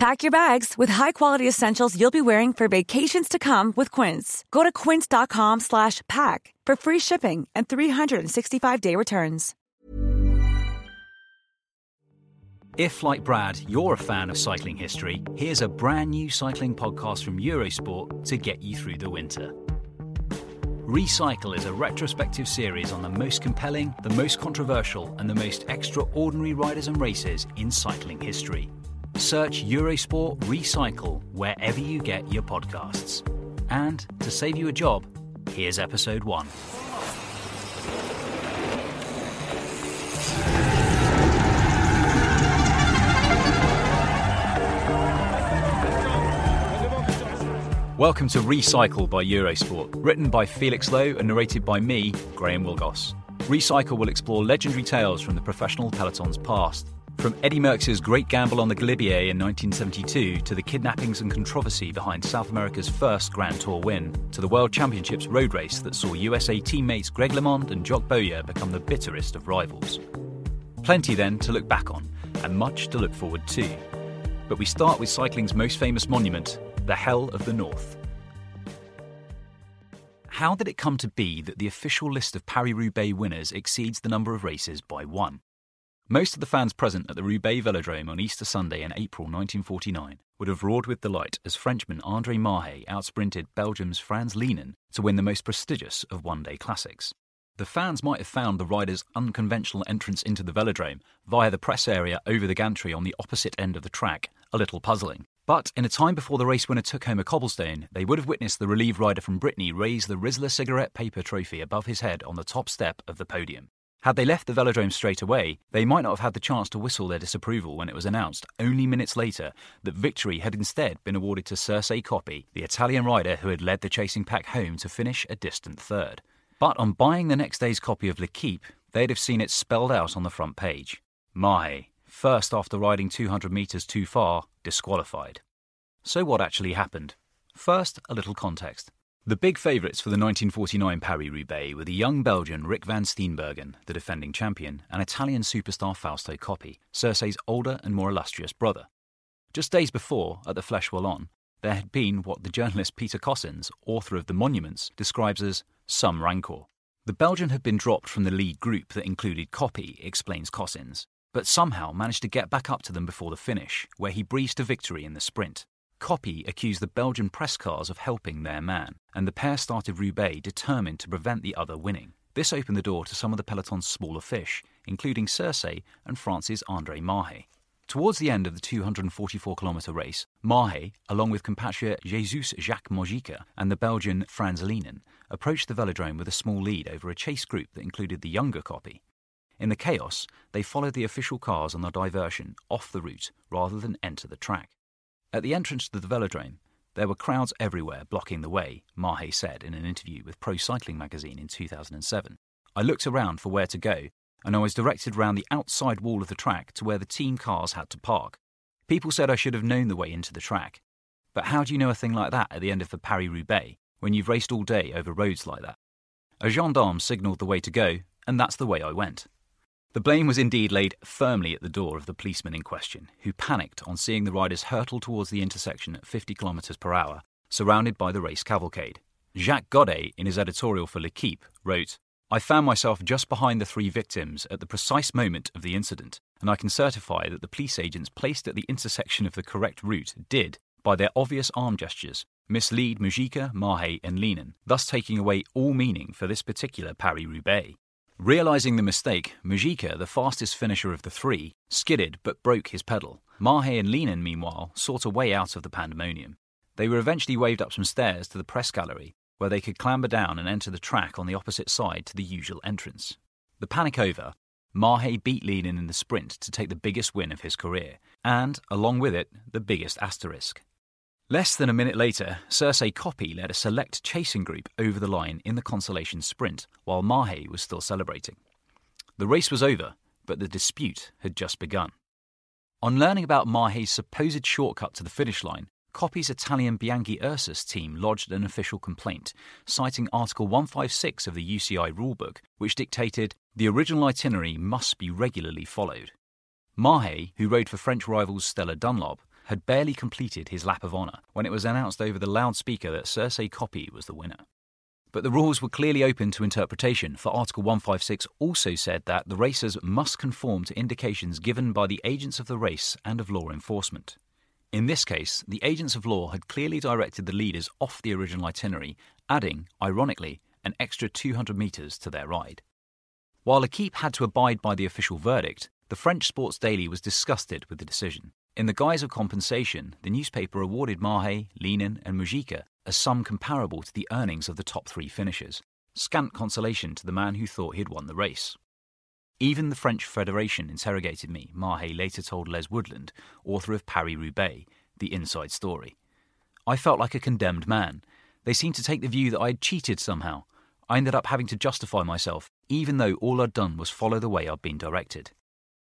Pack your bags with high-quality essentials you'll be wearing for vacations to come with Quince. Go to quince.com slash pack for free shipping and 365-day returns. If, like Brad, you're a fan of cycling history, here's a brand new cycling podcast from Eurosport to get you through the winter. Recycle is a retrospective series on the most compelling, the most controversial, and the most extraordinary riders and races in cycling history. Search Eurosport Recycle wherever you get your podcasts. And to save you a job, here's episode one. Welcome to Recycle by Eurosport, written by Felix Lowe and narrated by me, Graham Willgoss. Recycle will explore legendary tales from the professional peloton's past. From Eddy Merckx's great gamble on the Galibier in 1972 to the kidnappings and controversy behind South America's first Grand Tour win, to the World Championships road race that saw USA teammates Greg LeMond and Jock Boyer become the bitterest of rivals. Plenty then to look back on, and much to look forward to. But we start with cycling's most famous monument, the Hell of the North. How did it come to be that the official list of Paris Roubaix winners exceeds the number of races by one? Most of the fans present at the Roubaix Velodrome on Easter Sunday in April 1949 would have roared with delight as Frenchman Andre Mahé outsprinted Belgium's Frans Leenen to win the most prestigious of one day classics. The fans might have found the rider's unconventional entrance into the velodrome via the press area over the gantry on the opposite end of the track a little puzzling. But in a time before the race winner took home a cobblestone, they would have witnessed the relieved rider from Brittany raise the Rizla cigarette paper trophy above his head on the top step of the podium. Had they left the velodrome straight away, they might not have had the chance to whistle their disapproval when it was announced, only minutes later, that victory had instead been awarded to Serse Coppi, the Italian rider who had led the chasing pack home to finish a distant third. But on buying the next day's copy of L'Equipe, they'd have seen it spelled out on the front page. Mahé, first after riding 200 metres too far, disqualified. So what actually happened? First, a little context. The big favourites for the 1949 Paris-Roubaix were the young Belgian Rik van Steenbergen, the defending champion, and Italian superstar Fausto Coppi, Serse's older and more illustrious brother. Just days before, at the Flèche Wallonne, there had been what the journalist Peter Cossins, author of The Monuments, describes as some rancour. The Belgian had been dropped from the lead group that included Coppi, explains Cossins, but somehow managed to get back up to them before the finish, where he breezed to victory in the sprint. Coppi accused the Belgian press cars of helping their man, and the pair started Roubaix determined to prevent the other winning. This opened the door to some of the peloton's smaller fish, including Serse and France's Andre Mahé. Towards the end of the 244 kilometre race, Mahé, along with compatriot Jesus Jacques Moujica and the Belgian Frans Leenen, approached the velodrome with a small lead over a chase group that included the younger Coppi. In the chaos, they followed the official cars on the diversion off the route rather than enter the track. At the entrance to the velodrome, there were crowds everywhere blocking the way, Mahé said in an interview with Pro Cycling magazine in 2007. I looked around for where to go, and I was directed round the outside wall of the track to where the team cars had to park. People said I should have known the way into the track. But how do you know a thing like that at the end of the Paris Roubaix when you've raced all day over roads like that? A gendarme signalled the way to go, and that's the way I went. The blame was indeed laid firmly at the door of the policeman in question, who panicked on seeing the riders hurtle towards the intersection at 50 km per hour, surrounded by the race cavalcade. Jacques Goddet, in his editorial for L'Equipe, wrote, I found myself just behind the three victims at the precise moment of the incident, and I can certify that the police agents placed at the intersection of the correct route did, by their obvious arm gestures, mislead Moujica, Mahé, and Leenen, thus taking away all meaning for this particular Paris Roubaix. Realizing the mistake, Moujica, the fastest finisher of the three, skidded but broke his pedal. Mahé and Leenen, meanwhile, sought a way out of the pandemonium. They were eventually waved up some stairs to the press gallery, where they could clamber down and enter the track on the opposite side to the usual entrance. The panic over, Mahé beat Leenen in the sprint to take the biggest win of his career, and, along with it, the biggest asterisk. Less than a minute later, Serse Coppi led a select chasing group over the line in the consolation sprint, while Mahe was still celebrating. The race was over, but the dispute had just begun. On learning about Mahe's supposed shortcut to the finish line, Coppi's Italian Bianchi Ursus team lodged an official complaint, citing Article 156 of the UCI rulebook, which dictated the original itinerary must be regularly followed. Mahe, who rode for French rivals Stella Dunlop, had barely completed his lap of honour when it was announced over the loudspeaker that Serse Coppi was the winner. But the rules were clearly open to interpretation, for Article 156 also said that the racers must conform to indications given by the agents of the race and of law enforcement. In this case, the agents of law had clearly directed the leaders off the original itinerary, adding, ironically, an extra 200 metres to their ride. While L'Equipe had to abide by the official verdict, the French Sports Daily was disgusted with the decision. In the guise of compensation, the newspaper awarded Mahe, Leenen, and Moujica a sum comparable to the earnings of the top three finishers, scant consolation to the man who thought he had won the race. Even the French Federation interrogated me, Mahe later told Les Woodland, author of Paris Roubaix, The Inside Story. I felt like a condemned man. They seemed to take the view that I had cheated somehow. I ended up having to justify myself, even though all I'd done was follow the way I'd been directed.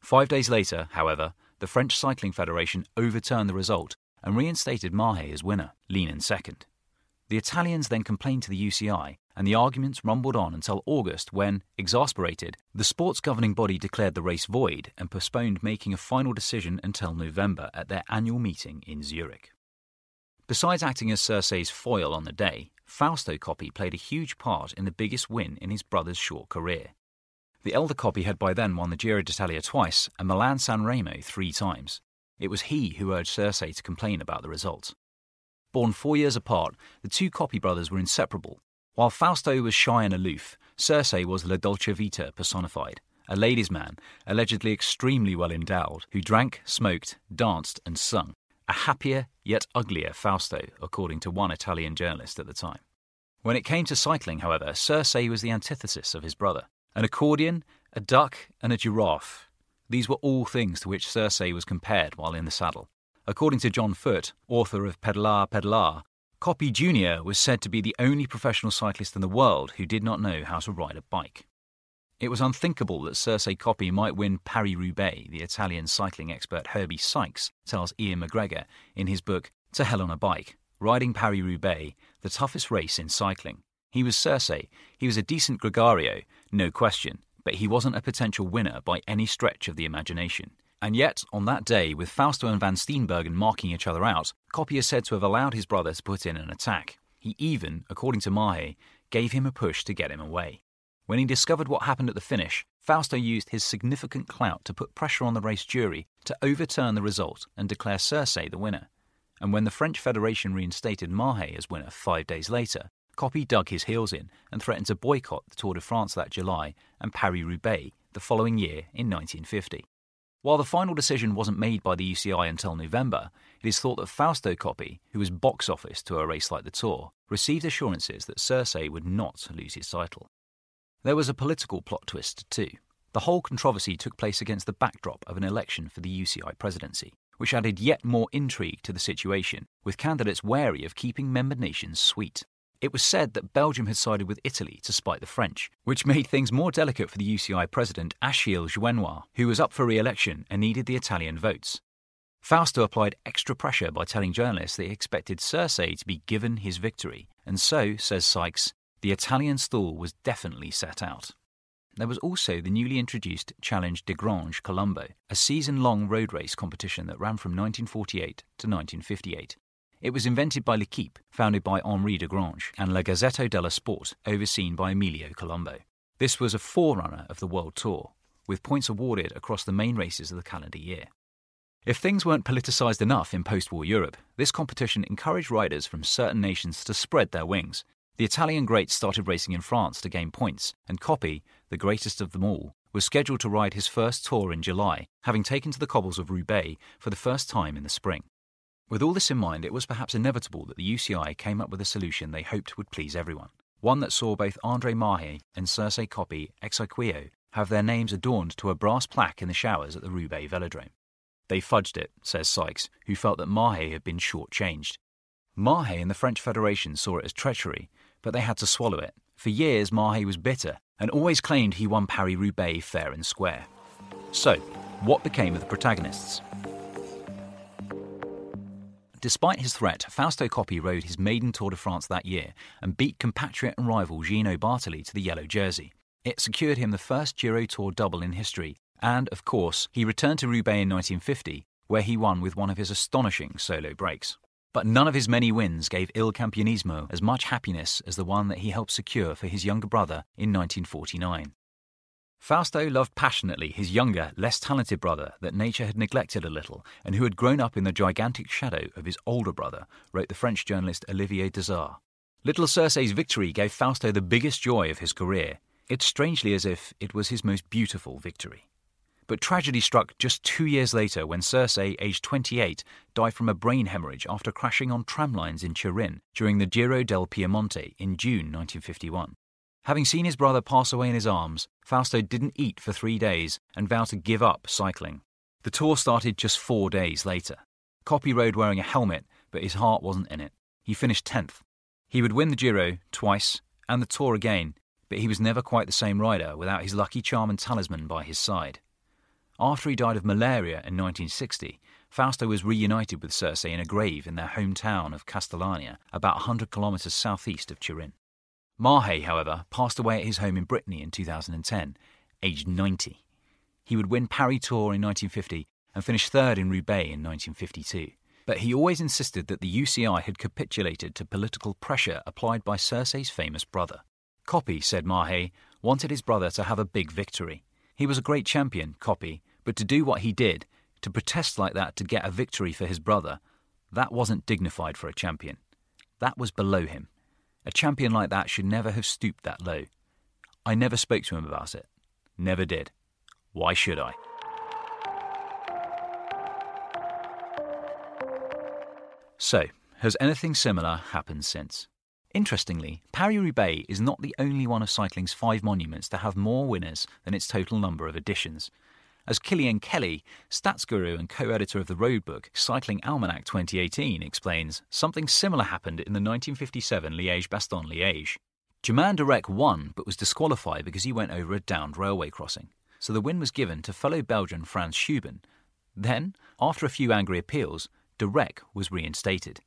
Five days later, however, the French Cycling Federation overturned the result and reinstated Mahe as winner, Leenen second. The Italians then complained to the UCI, and the arguments rumbled on until August when, exasperated, the sports governing body declared the race void and postponed making a final decision until November at their annual meeting in Zurich. Besides acting as Serse's foil on the day, Fausto Coppi played a huge part in the biggest win in his brother's short career. The elder Coppi had by then won the Giro d'Italia twice and Milan San Remo three times. It was he who urged Serse to complain about the result. Born four years apart, the two Coppi brothers were inseparable. While Fausto was shy and aloof, Serse was La Dolce Vita personified, a ladies' man, allegedly extremely well endowed, who drank, smoked, danced, and sung. A happier, yet uglier Fausto, according to one Italian journalist at the time. When it came to cycling, however, Serse was the antithesis of his brother. An accordion, a duck, and a giraffe. These were all things to which Serse was compared while in the saddle. According to John Foot, author of Pedalare Pedalare, Coppi Jr. was said to be the only professional cyclist in the world who did not know how to ride a bike. It was unthinkable that Serse Coppi might win Paris Roubaix, the Italian cycling expert Herbie Sykes tells Ian McGregor in his book To Hell on a Bike Riding Paris Roubaix, the toughest race in cycling. He was Serse, he was a decent gregario, no question, but he wasn't a potential winner by any stretch of the imagination. And yet, on that day, with Fausto and Van Steenbergen marking each other out, Coppi is said to have allowed his brother to put in an attack. He even, according to Mahe, gave him a push to get him away. When he discovered what happened at the finish, Fausto used his significant clout to put pressure on the race jury to overturn the result and declare Serse the winner. And when the French Federation reinstated Mahe as winner five days later, Coppi dug his heels in and threatened to boycott the Tour de France that July and Paris Roubaix the following year in 1950. While the final decision wasn't made by the UCI until November, it is thought that Fausto Coppi, who was box office to a race like the Tour, received assurances that Serse would not lose his title. There was a political plot twist too. The whole controversy took place against the backdrop of an election for the UCI presidency, which added yet more intrigue to the situation, with candidates wary of keeping member nations sweet. It was said that Belgium had sided with Italy to spite the French, which made things more delicate for the UCI president Achille Joinard, who was up for re election and needed the Italian votes. Fausto applied extra pressure by telling journalists that he expected Serse to be given his victory, and so, says Sykes, the Italian stall was definitely set out. There was also the newly introduced Challenge Desgrange Colombo, a season long road race competition that ran from 1948 to 1958 it was invented by L'Equipe, founded by Henri Desgrange, and La Gazzetta dello Sport, overseen by Emilio Colombo. This was a forerunner of the World Tour, with points awarded across the main races of the calendar year. If things weren't politicised enough in post war Europe, this competition encouraged riders from certain nations to spread their wings. The Italian greats started racing in France to gain points, and Coppi, the greatest of them all, was scheduled to ride his first tour in July, having taken to the cobbles of Roubaix for the first time in the spring. With all this in mind, it was perhaps inevitable that the UCI came up with a solution they hoped would please everyone. One that saw both Andre Mahe and Serse Coppi ex have their names adorned to a brass plaque in the showers at the Roubaix Velodrome. They fudged it, says Sykes, who felt that Mahe had been shortchanged. Mahé and the French Federation saw it as treachery, but they had to swallow it. For years, Mahé was bitter and always claimed he won Paris Roubaix fair and square. So, what became of the protagonists? Despite his threat, Fausto Coppi rode his maiden Tour de France that year and beat compatriot and rival Gino Bartali to the yellow jersey. It secured him the first Giro Tour double in history, and, of course, he returned to Roubaix in 1950, where he won with one of his astonishing solo breaks. But none of his many wins gave Il Campionissimo as much happiness as the one that he helped secure for his younger brother in 1949. Fausto loved passionately his younger, less talented brother that nature had neglected a little and who had grown up in the gigantic shadow of his older brother, wrote the French journalist Olivier Desart. Little Serse's victory gave Fausto the biggest joy of his career. It's strangely as if it was his most beautiful victory. But tragedy struck just two years later when Serse, aged 28, died from a brain hemorrhage after crashing on tramlines in Turin during the Giro del Piemonte in June 1951. Having seen his brother pass away in his arms, Fausto didn't eat for three days and vowed to give up cycling. The tour started just four days later. Coppi rode wearing a helmet, but his heart wasn't in it. He finished 10th. He would win the Giro twice and the Tour again, but he was never quite the same rider without his lucky charm and talisman by his side. After he died of malaria in 1960, Fausto was reunited with Serse in a grave in their hometown of Castellania, about 100 kilometres southeast of Turin. Mahé, however, passed away at his home in Brittany in 2010, aged 90. He would win Paris Tour in 1950 and finish third in Roubaix in 1952. But he always insisted that the UCI had capitulated to political pressure applied by Serse's famous brother. Coppi, said Mahé, wanted his brother to have a big victory. He was a great champion, Coppi, but to do what he did, to protest like that to get a victory for his brother, that wasn't dignified for a champion. That was below him. A champion like that should never have stooped that low. I never spoke to him about it. Never did. Why should I? So, has anything similar happened since? Interestingly, Paris Roubaix is not the only one of cycling's five monuments to have more winners than its total number of editions. As Killian Kelly, stats guru and co editor of the roadbook Cycling Almanac 2018, explains, something similar happened in the 1957 Liège Bastogne Liège. Germain Derycke won but was disqualified because he went over a downed railway crossing, so the win was given to fellow Belgian Frans Schoubben. Then, after a few angry appeals, Derycke was reinstated.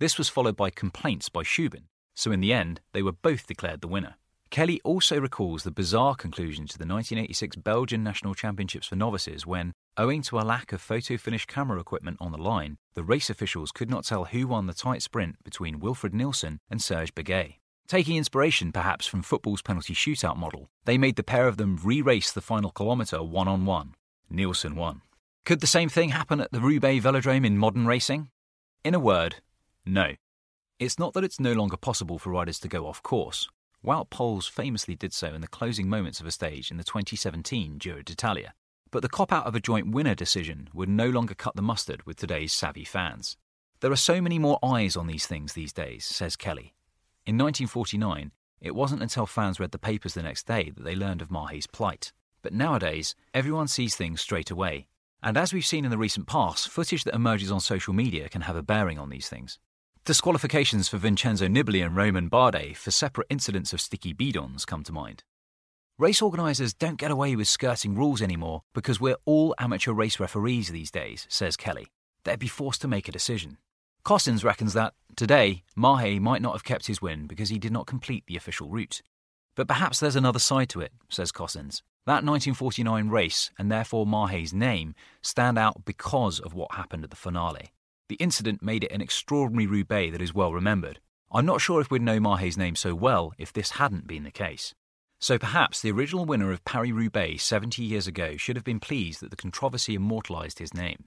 This was followed by complaints by Schoubben, so in the end, they were both declared the winner. Kelly also recalls the bizarre conclusion to the 1986 Belgian National Championships for novices when, owing to a lack of photo finish camera equipment on the line, the race officials could not tell who won the tight sprint between Wilfred Nilsson and Serge Begay. Taking inspiration perhaps from football's penalty shootout model, they made the pair of them re race the final kilometre one on one. Nilsson won. Could the same thing happen at the Roubaix Velodrome in modern racing? In a word, no. It's not that it's no longer possible for riders to go off course. Wout Poels famously did so in the closing moments of a stage in the 2017 Giro d'Italia. But the cop out of a joint winner decision would no longer cut the mustard with today's savvy fans. There are so many more eyes on these things these days, says Kelly. In 1949, it wasn't until fans read the papers the next day that they learned of Mahé's plight. But nowadays, everyone sees things straight away. And as we've seen in the recent past, footage that emerges on social media can have a bearing on these things. Disqualifications for Vincenzo Nibali and Romain Bardet for separate incidents of sticky bidons come to mind. Race organisers don't get away with skirting rules anymore because we're all amateur race referees these days, says Kelly. They'd be forced to make a decision. Cossins reckons that, today, Mahé might not have kept his win because he did not complete the official route. But perhaps there's another side to it, says Cossins. That 1949 race, and therefore Mahé's name, stand out because of what happened at the finale. The incident made it an extraordinary Roubaix that is well remembered. I'm not sure if we'd know Mahé's name so well if this hadn't been the case. So perhaps the original winner of Paris Roubaix 70 years ago should have been pleased that the controversy immortalised his name.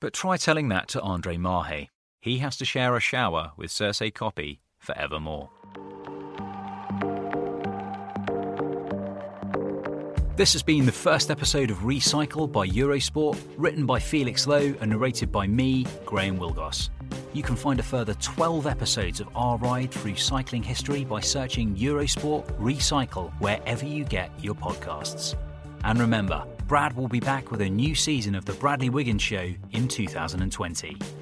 But try telling that to Andre Mahé. He has to share a shower with Serse Coppi forevermore. This has been the first episode of Recycle by Eurosport, written by Felix Lowe and narrated by me, Graham Willgoss. You can find a further 12 episodes of our ride through cycling history by searching Eurosport Recycle wherever you get your podcasts. And remember, Brad will be back with a new season of The Bradley Wiggins Show in 2020.